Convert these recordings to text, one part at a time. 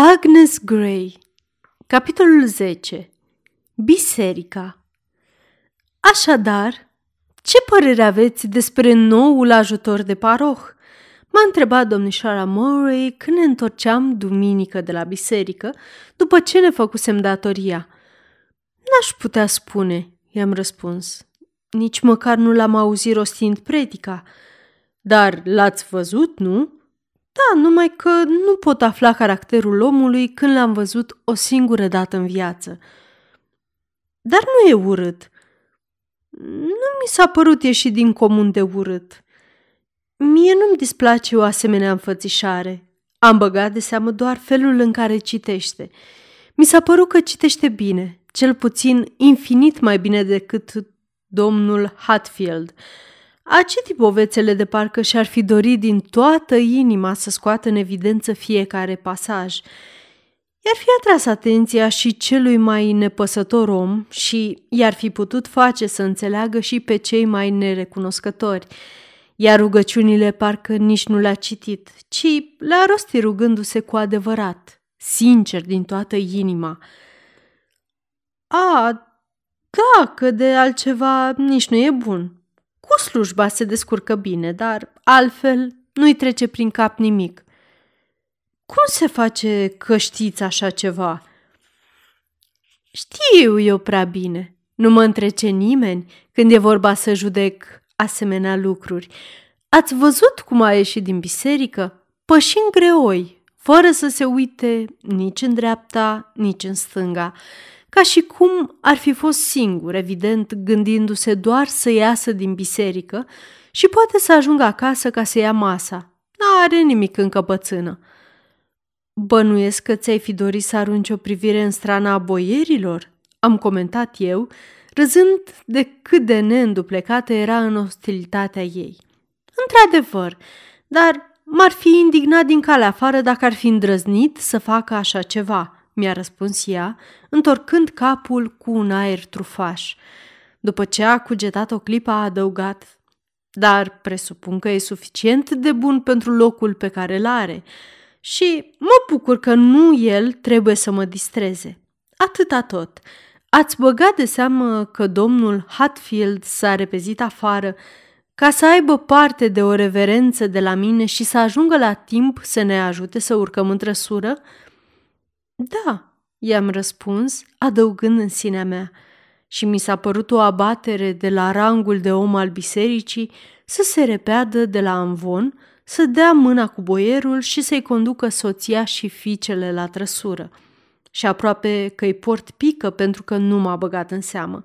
Agnes Gray Capitolul 10 Biserica Așadar, ce părere aveți despre noul ajutor de paroh? M-a întrebat domnișoara Murray când ne întorceam duminică de la biserică, după ce ne făcusem datoria. N-aș putea spune, i-am răspuns. Nici măcar nu l-am auzit rostind predica. Dar l-ați văzut, nu? Da, numai că nu pot afla caracterul omului când l-am văzut o singură dată în viață. Dar nu e urât. Nu mi s-a părut ieșit din comun de urât. Mie nu-mi displace o asemenea înfățișare. Am băgat de seamă doar felul în care citește. Mi s-a părut că citește bine, cel puțin infinit mai bine decât domnul Hatfield. A citit povețele de parcă și-ar fi dorit din toată inima să scoată în evidență fiecare pasaj. I-ar fi atras atenția și celui mai nepăsător om și i-ar fi putut face să înțeleagă și pe cei mai nerecunoscători. Iar rugăciunile parcă nici nu le-a citit, ci le-a rostit rugându-se cu adevărat, sincer din toată inima. A, da, că de altceva nici nu e bun, cu slujba se descurcă bine, dar altfel nu-i trece prin cap nimic. Cum se face că știți așa ceva? Știu eu prea bine. Nu mă întrece nimeni când e vorba să judec asemenea lucruri. Ați văzut cum a ieșit din biserică? Pășind greoi, fără să se uite nici în dreapta, nici în stânga ca și cum ar fi fost singur, evident, gândindu-se doar să iasă din biserică și poate să ajungă acasă ca să ia masa. N-are nimic în căpățână. Bănuiesc că ți-ai fi dorit să arunci o privire în strana a boierilor? Am comentat eu, râzând de cât de neînduplecată era în ostilitatea ei. Într-adevăr, dar m-ar fi indignat din calea afară dacă ar fi îndrăznit să facă așa ceva – mi-a răspuns ea, întorcând capul cu un aer trufaș. După ce a cugetat o clipă, a adăugat, dar presupun că e suficient de bun pentru locul pe care îl are și mă bucur că nu el trebuie să mă distreze. Atâta tot. Ați băgat de seamă că domnul Hatfield s-a repezit afară ca să aibă parte de o reverență de la mine și să ajungă la timp să ne ajute să urcăm în trăsură? Da, i-am răspuns, adăugând în sinea mea, și mi s-a părut o abatere de la rangul de om al bisericii să se repeadă de la amvon, să dea mâna cu boierul și să-i conducă soția și fiicele la trăsură. Și aproape că-i port pică pentru că nu m-a băgat în seamă.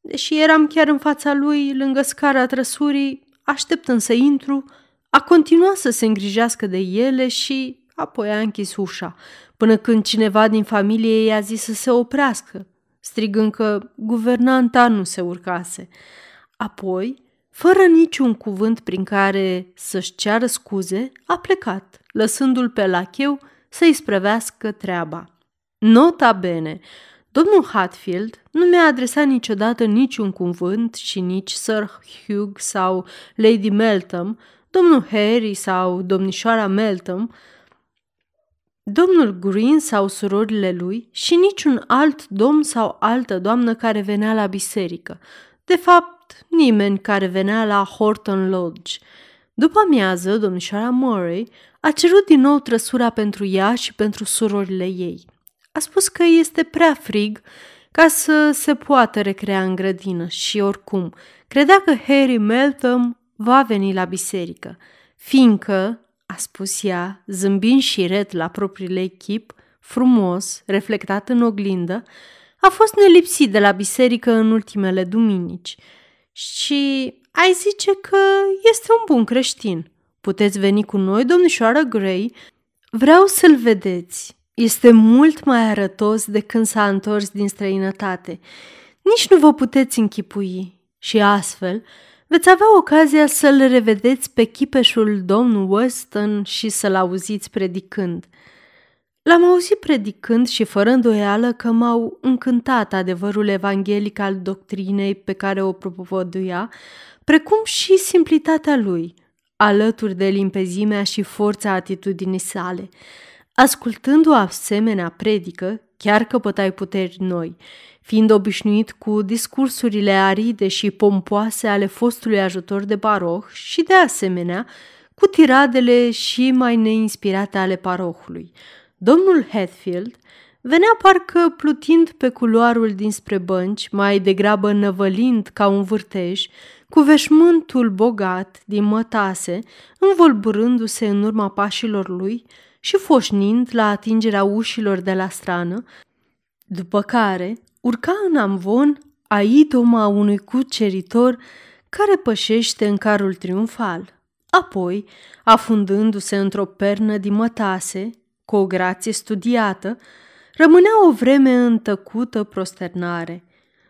Deși eram chiar în fața lui, lângă scara trăsurii, așteptând să intru, a continuat să se îngrijească de ele și apoi a închis ușa, până când cineva din familie i-a zis să se oprească, strigând că guvernanta nu se urcase. Apoi, fără niciun cuvânt prin care să-și ceară scuze, a plecat, lăsându-l pe lacheu să-i sprăvească treaba. Nota bene, domnul Hatfield nu mi-a adresat niciodată niciun cuvânt și nici Sir Hugh sau Lady Meltham, domnul Harry sau domnișoara Meltham, domnul Green sau surorile lui și niciun alt domn sau altă doamnă care venea la biserică. De fapt, nimeni care venea la Horton Lodge. După amiază, domnișoara Murray a cerut din nou trăsura pentru ea și pentru surorile ei. A spus că este prea frig ca să se poată recrea în grădină și oricum credea că Harry Meltham va veni la biserică, fiindcă a spus ea, zâmbind și ret la propriul echip, frumos, reflectat în oglindă, a fost nelipsit de la biserică în ultimele duminici. Și ai zice că este un bun creștin. Puteți veni cu noi, domnișoară Gray? Vreau să-l vedeți. Este mult mai arătos de când s-a întors din străinătate. Nici nu vă puteți închipui. Și astfel, veți avea ocazia să-l revedeți pe chipeșul domn Weston și să-l auziți predicând. L-am auzit predicând și fără îndoială că m-au încântat adevărul evanghelic al doctrinei pe care o propovăduia, precum și simplitatea lui, alături de limpezimea și forța atitudinii sale. Ascultând o asemenea predică, chiar căpătai puteri noi, fiind obișnuit cu discursurile aride și pompoase ale fostului ajutor de baroh și, de asemenea, cu tiradele și mai neinspirate ale parohului. Domnul Hatfield venea parcă plutind pe culoarul dinspre bănci, mai degrabă năvălind ca un vârtej, cu veșmântul bogat din mătase, învolburându-se în urma pașilor lui și foșnind la atingerea ușilor de la strană, după care urca în amvon a idoma unui cuceritor care pășește în carul triumfal. Apoi, afundându-se într-o pernă din mătase, cu o grație studiată, rămânea o vreme în tăcută prosternare,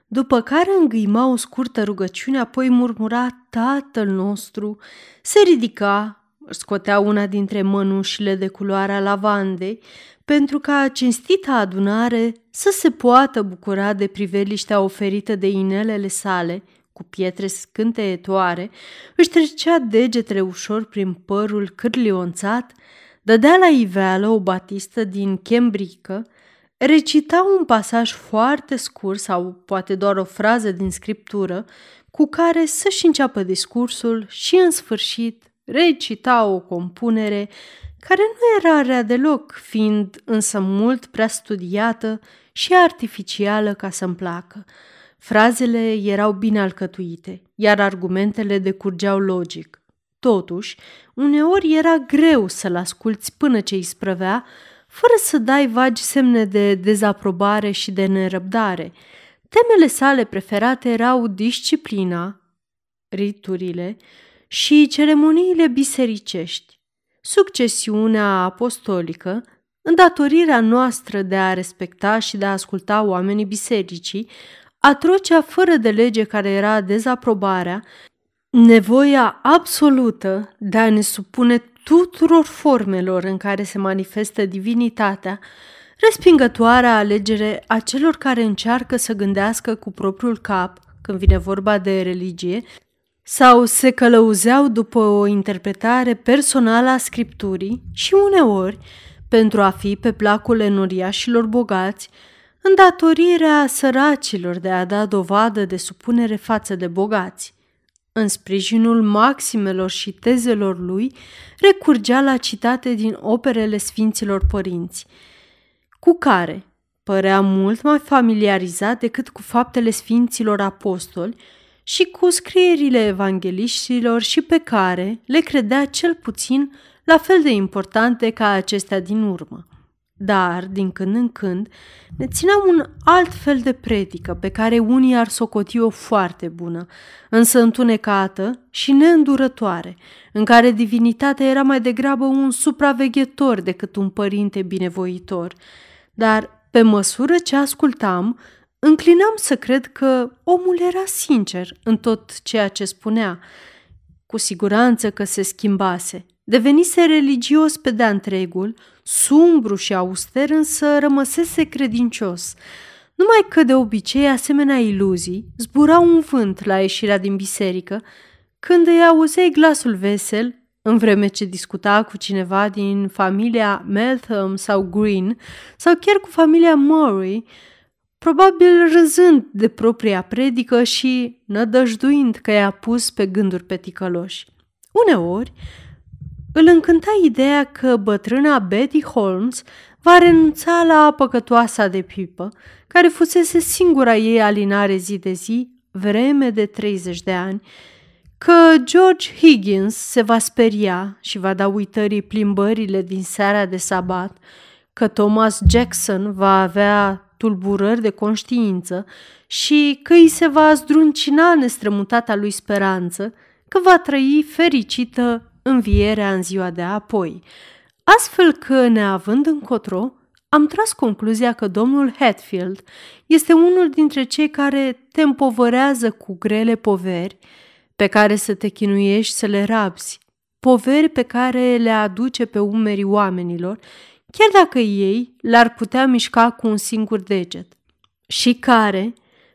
după care îngâima o scurtă rugăciune, apoi murmura Tatăl nostru, se ridica, scotea una dintre mănușile de culoarea lavandei, pentru ca cinstita adunare să se poată bucura de priveliștea oferită de inelele sale, cu pietre scânteietoare, își trecea degetele ușor prin părul cârlionțat, dădea la iveală o batistă din chembrică, recita un pasaj foarte scurt sau poate doar o frază din scriptură cu care să-și înceapă discursul și, în sfârșit, recita o compunere care nu era rea deloc, fiind însă mult prea studiată și artificială ca să-mi placă. Frazele erau bine alcătuite, iar argumentele decurgeau logic. Totuși, uneori era greu să-l asculți până ce îi sprăvea, fără să dai vagi semne de dezaprobare și de nerăbdare. Temele sale preferate erau disciplina, riturile și ceremoniile bisericești, succesiunea apostolică, îndatorirea noastră de a respecta și de a asculta oamenii bisericii, atrocea fără de lege care era dezaprobarea, nevoia absolută de a ne supune tuturor formelor în care se manifestă divinitatea, respingătoarea alegere a celor care încearcă să gândească cu propriul cap când vine vorba de religie sau se călăuzeau după o interpretare personală a scripturii și uneori, pentru a fi pe placul enoriașilor bogați, îndatorirea săracilor de a da dovadă de supunere față de bogați. În sprijinul maximelor și tezelor lui, recurgea la citate din operele Sfinților Părinți, cu care părea mult mai familiarizat decât cu faptele Sfinților Apostoli și cu scrierile evangeliștilor și pe care le credea cel puțin la fel de importante ca acestea din urmă. Dar, din când în când, ne țineam un alt fel de predică pe care unii ar socoti-o foarte bună, însă întunecată și neîndurătoare, în care divinitatea era mai degrabă un supraveghetor decât un părinte binevoitor. Dar, pe măsură ce ascultam, înclinam să cred că omul era sincer în tot ceea ce spunea. Cu siguranță că se schimbase, devenise religios pe de-a întregul, sumbru și auster, însă rămăsese credincios. Numai că de obicei asemenea iluzii zburau un vânt la ieșirea din biserică, când îi auzeai glasul vesel, în vreme ce discuta cu cineva din familia Meltham sau Green, sau chiar cu familia Murray, probabil râzând de propria predică și nădăjduind că i-a pus pe gânduri pe ticăloși. Uneori, îl încânta ideea că bătrâna Betty Holmes va renunța la păcătoasa de pipă, care fusese singura ei alinare zi de zi, vreme de 30 de ani, că George Higgins se va speria și va da uitării plimbările din seara de sabat, că Thomas Jackson va avea tulburări de conștiință și că îi se va zdruncina nestrămutata lui speranță, că va trăi fericită învierea în ziua de apoi. Astfel că, neavând încotro, am tras concluzia că domnul Hatfield este unul dintre cei care te împovărează cu grele poveri, pe care să te chinuiești să le rabzi, poveri pe care le aduce pe umerii oamenilor, chiar dacă ei l-ar putea mișca cu un singur deget, și care,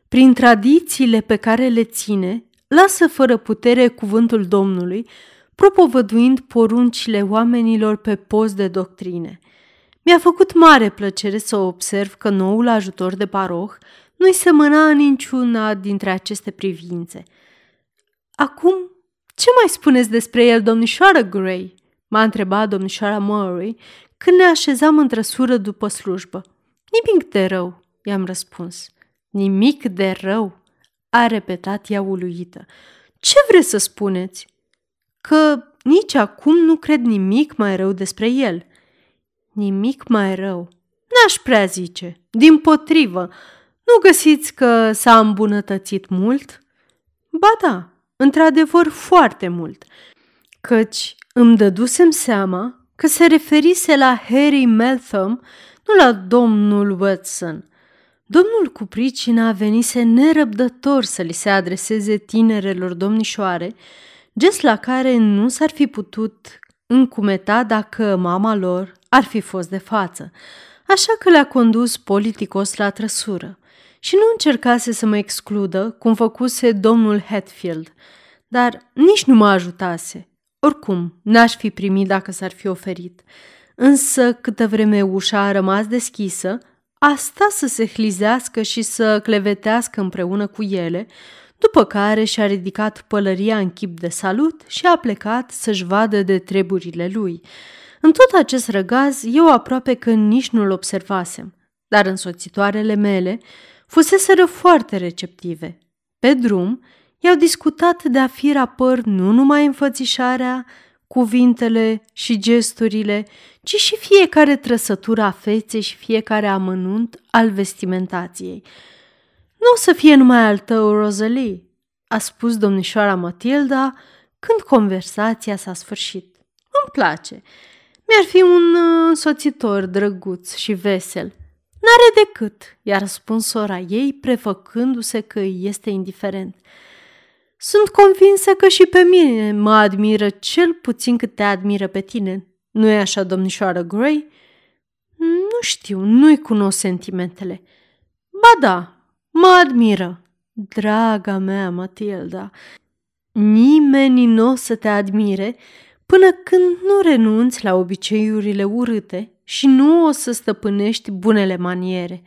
prin tradițiile pe care le ține, lasă fără putere cuvântul Domnului, propovăduind poruncile oamenilor pe post de doctrine. Mi-a făcut mare plăcere să observ că noul ajutor de paroh nu-i semăna în niciuna dintre aceste privințe. Acum, ce mai spuneți despre el, domnișoară Gray?" m-a întrebat domnișoara Murray când ne așezam în trăsură după slujbă. Nimic de rău, i-am răspuns. Nimic de rău, a repetat ea uluită. Ce vreți să spuneți? Că nici acum nu cred nimic mai rău despre el. Nimic mai rău. N-aș prea zice. Din potrivă, nu găsiți că s-a îmbunătățit mult? Ba da, într-adevăr foarte mult, căci îmi dădusem seama că se referise la Harry Meltham, nu la domnul Watson. Domnul cu pricina venise nerăbdător să li se adreseze tinerelor domnișoare, gest la care nu s-ar fi putut încumeta dacă mama lor ar fi fost de față, așa că le-a condus politicos la trăsură și nu încercase să mă excludă, cum făcuse domnul Hatfield, dar nici nu mă ajutase. Oricum, n-aș fi primit dacă s-ar fi oferit. Însă, câtă vreme ușa a rămas deschisă, a stat să se hlizească și să clevetească împreună cu ele, după care și-a ridicat pălăria în chip de salut și a plecat să-și vadă de treburile lui. În tot acest răgaz, eu aproape că nici nu-l observasem, dar însoțitoarele mele fuseseră foarte receptive. Pe drum, i-au discutat de a fi rapăr nu numai înfățișarea, cuvintele și gesturile, ci și fiecare trăsătură a feței și fiecare amănunt al vestimentației. Nu o să fie numai al tău, Rosalie, a spus domnișoara Matilda când conversația s-a sfârșit. Îmi place. Mi-ar fi un uh, însoțitor drăguț și vesel. N-are decât, i-a răspuns sora ei, prefăcându-se că îi este indiferent. Sunt convinsă că și pe mine mă admiră cel puțin cât te admiră pe tine. Nu e așa, domnișoară Gray? Nu știu, nu-i cunosc sentimentele. Ba da, mă admiră. Draga mea, Matilda, nimeni nu o să te admire până când nu renunți la obiceiurile urâte și nu o să stăpânești bunele maniere.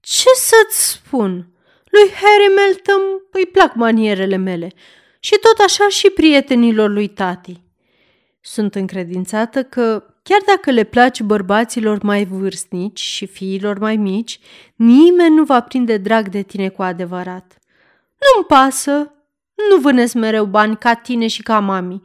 Ce să-ți spun? Lui Harry Melton îi plac manierele mele și tot așa și prietenilor lui tati. Sunt încredințată că, chiar dacă le place bărbaților mai vârstnici și fiilor mai mici, nimeni nu va prinde drag de tine cu adevărat. Nu-mi pasă, nu vânesc mereu bani ca tine și ca mami.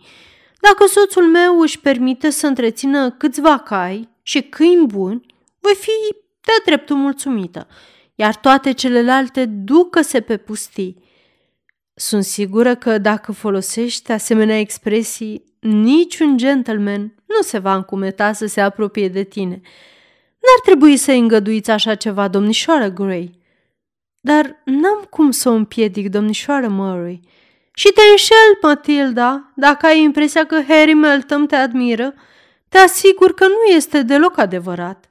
Dacă soțul meu își permite să întrețină câțiva cai și câini buni, voi fi de dreptul mulțumită iar toate celelalte ducă-se pe pustii. Sunt sigură că dacă folosești asemenea expresii, niciun gentleman nu se va încumeta să se apropie de tine. N-ar trebui să îngăduiți așa ceva, domnișoară Gray. Dar n-am cum să o împiedic, domnișoară Murray. Și te înșel, Matilda, dacă ai impresia că Harry Melton te admiră, te asigur că nu este deloc adevărat.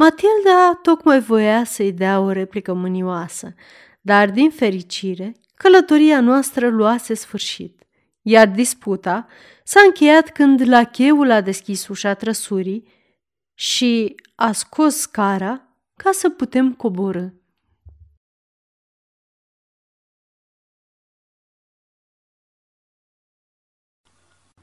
Matilda tocmai voia să-i dea o replică mânioasă, dar din fericire, călătoria noastră luase sfârșit, iar disputa s-a încheiat când la cheul a deschis ușa trăsurii și a scos scara ca să putem coborâ.